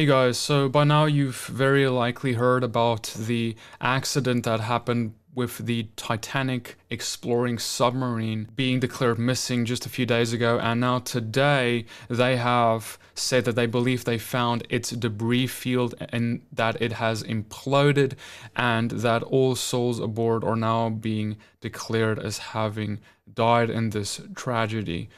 Hey guys, so by now you've very likely heard about the accident that happened with the Titanic exploring submarine being declared missing just a few days ago, and now today they have said that they believe they found its debris field and that it has imploded, and that all souls aboard are now being declared as having died in this tragedy.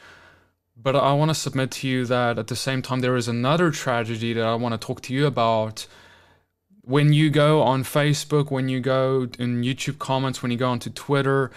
But I want to submit to you that at the same time, there is another tragedy that I want to talk to you about. When you go on Facebook, when you go in YouTube comments, when you go onto Twitter,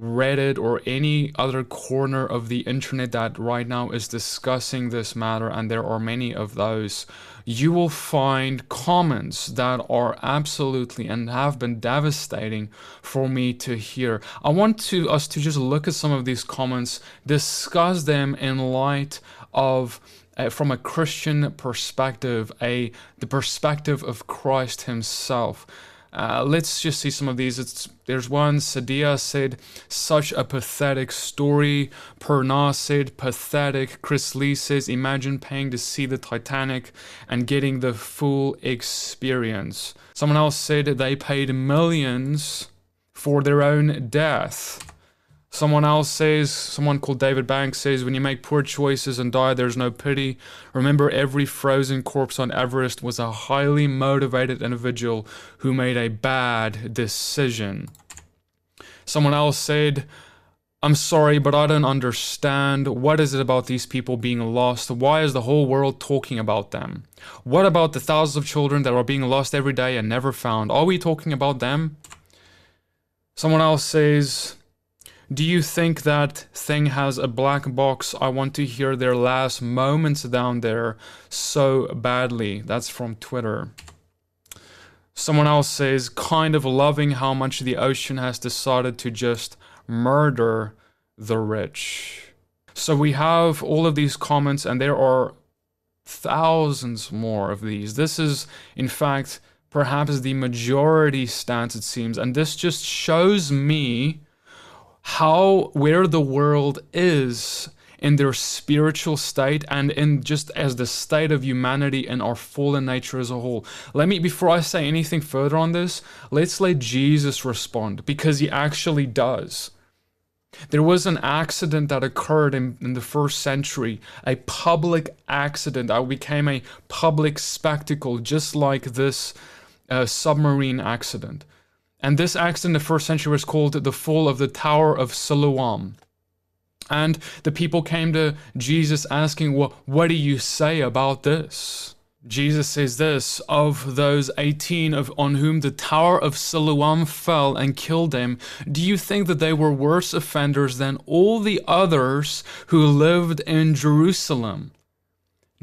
Reddit, or any other corner of the internet that right now is discussing this matter, and there are many of those, you will find comments that are absolutely and have been devastating for me to hear. I want to us to just look at some of these comments, discuss them in light of uh, from a Christian perspective, a the perspective of Christ Himself. Uh, let's just see some of these. It's there's one. Sadia said, "Such a pathetic story." Perna said, "Pathetic." Chris Lee says, "Imagine paying to see the Titanic and getting the full experience." Someone else said they paid millions for their own death. Someone else says, someone called David Banks says, when you make poor choices and die, there's no pity. Remember, every frozen corpse on Everest was a highly motivated individual who made a bad decision. Someone else said, I'm sorry, but I don't understand. What is it about these people being lost? Why is the whole world talking about them? What about the thousands of children that are being lost every day and never found? Are we talking about them? Someone else says, do you think that thing has a black box? I want to hear their last moments down there so badly. That's from Twitter. Someone else says, kind of loving how much the ocean has decided to just murder the rich. So we have all of these comments, and there are thousands more of these. This is, in fact, perhaps the majority stance, it seems. And this just shows me how where the world is in their spiritual state and in just as the state of humanity and our fallen nature as a whole. Let me, before I say anything further on this, let's let Jesus respond because he actually does. There was an accident that occurred in, in the first century, a public accident that became a public spectacle, just like this uh, submarine accident. And this accident in the first century was called the fall of the Tower of Siloam. And the people came to Jesus asking, well, What do you say about this? Jesus says this of those 18 of on whom the tower of Siloam fell and killed them, do you think that they were worse offenders than all the others who lived in Jerusalem?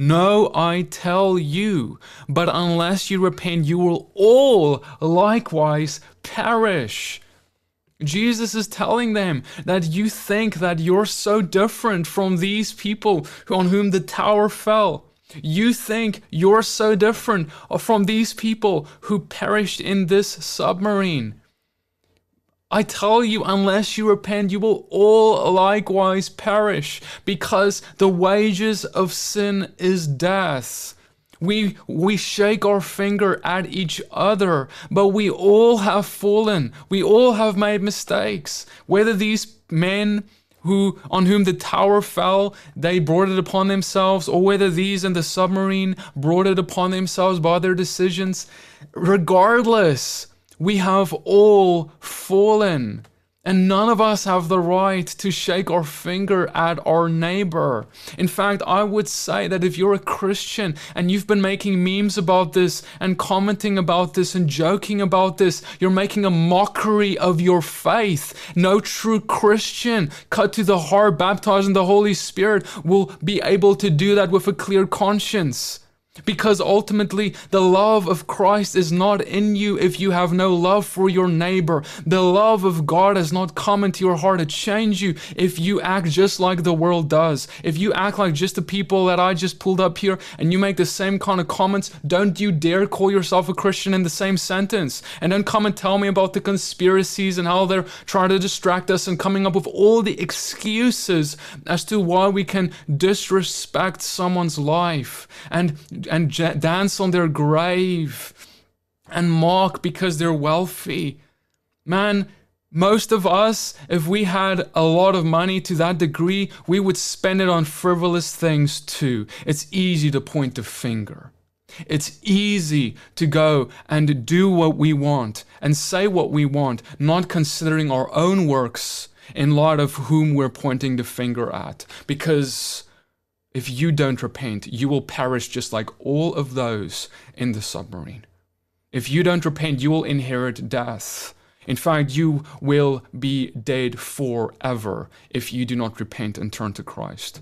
No, I tell you, but unless you repent, you will all likewise perish. Jesus is telling them that you think that you're so different from these people on whom the tower fell. You think you're so different from these people who perished in this submarine. I tell you, unless you repent, you will all likewise perish, because the wages of sin is death. We, we shake our finger at each other, but we all have fallen. We all have made mistakes. Whether these men who on whom the tower fell, they brought it upon themselves, or whether these in the submarine brought it upon themselves by their decisions, regardless, we have all fallen. And none of us have the right to shake our finger at our neighbor. In fact, I would say that if you're a Christian and you've been making memes about this and commenting about this and joking about this, you're making a mockery of your faith. No true Christian, cut to the heart, baptized in the Holy Spirit, will be able to do that with a clear conscience. Because ultimately, the love of Christ is not in you if you have no love for your neighbor. The love of God has not come into your heart to change you if you act just like the world does. If you act like just the people that I just pulled up here and you make the same kind of comments, don't you dare call yourself a Christian in the same sentence. And then come and tell me about the conspiracies and how they're trying to distract us and coming up with all the excuses as to why we can disrespect someone's life. And and, and dance on their grave and mock because they're wealthy. Man, most of us, if we had a lot of money to that degree, we would spend it on frivolous things too. It's easy to point the finger. It's easy to go and do what we want and say what we want, not considering our own works in light of whom we're pointing the finger at. Because if you don't repent, you will perish just like all of those in the submarine. If you don't repent, you will inherit death. In fact, you will be dead forever if you do not repent and turn to Christ.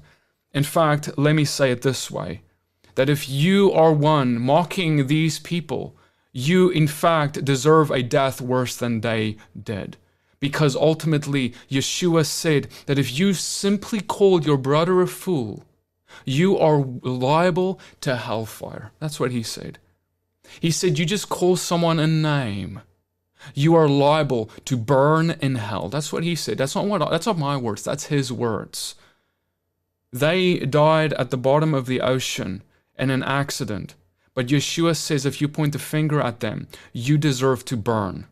In fact, let me say it this way that if you are one mocking these people, you in fact deserve a death worse than they did. Because ultimately, Yeshua said that if you simply called your brother a fool, you are liable to hellfire. That's what he said. He said, You just call someone a name. You are liable to burn in hell. That's what he said. That's not what that's not my words. That's his words. They died at the bottom of the ocean in an accident. But Yeshua says if you point the finger at them, you deserve to burn.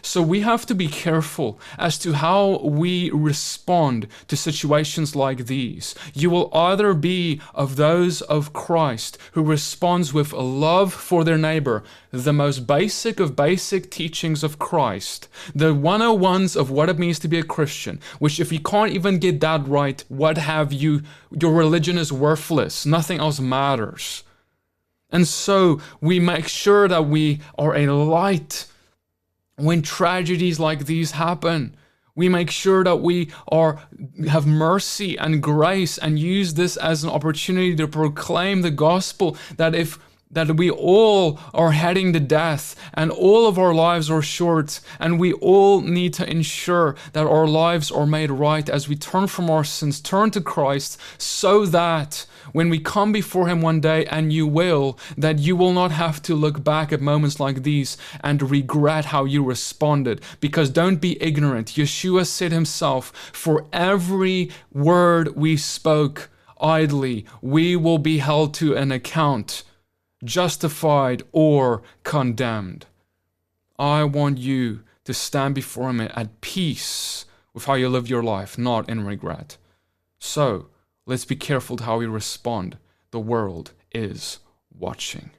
So we have to be careful as to how we respond to situations like these. You will either be of those of Christ who responds with love for their neighbor, the most basic of basic teachings of Christ, the 101s of what it means to be a Christian, which if you can't even get that right, what have you? Your religion is worthless. Nothing else matters. And so we make sure that we are a light when tragedies like these happen, we make sure that we are have mercy and grace and use this as an opportunity to proclaim the gospel that if that we all are heading to death and all of our lives are short and we all need to ensure that our lives are made right as we turn from our sins turn to Christ so that when we come before Him one day, and you will, that you will not have to look back at moments like these and regret how you responded. Because don't be ignorant. Yeshua said Himself, For every word we spoke idly, we will be held to an account, justified or condemned. I want you to stand before Him at peace with how you live your life, not in regret. So, Let's be careful how we respond. The world is watching.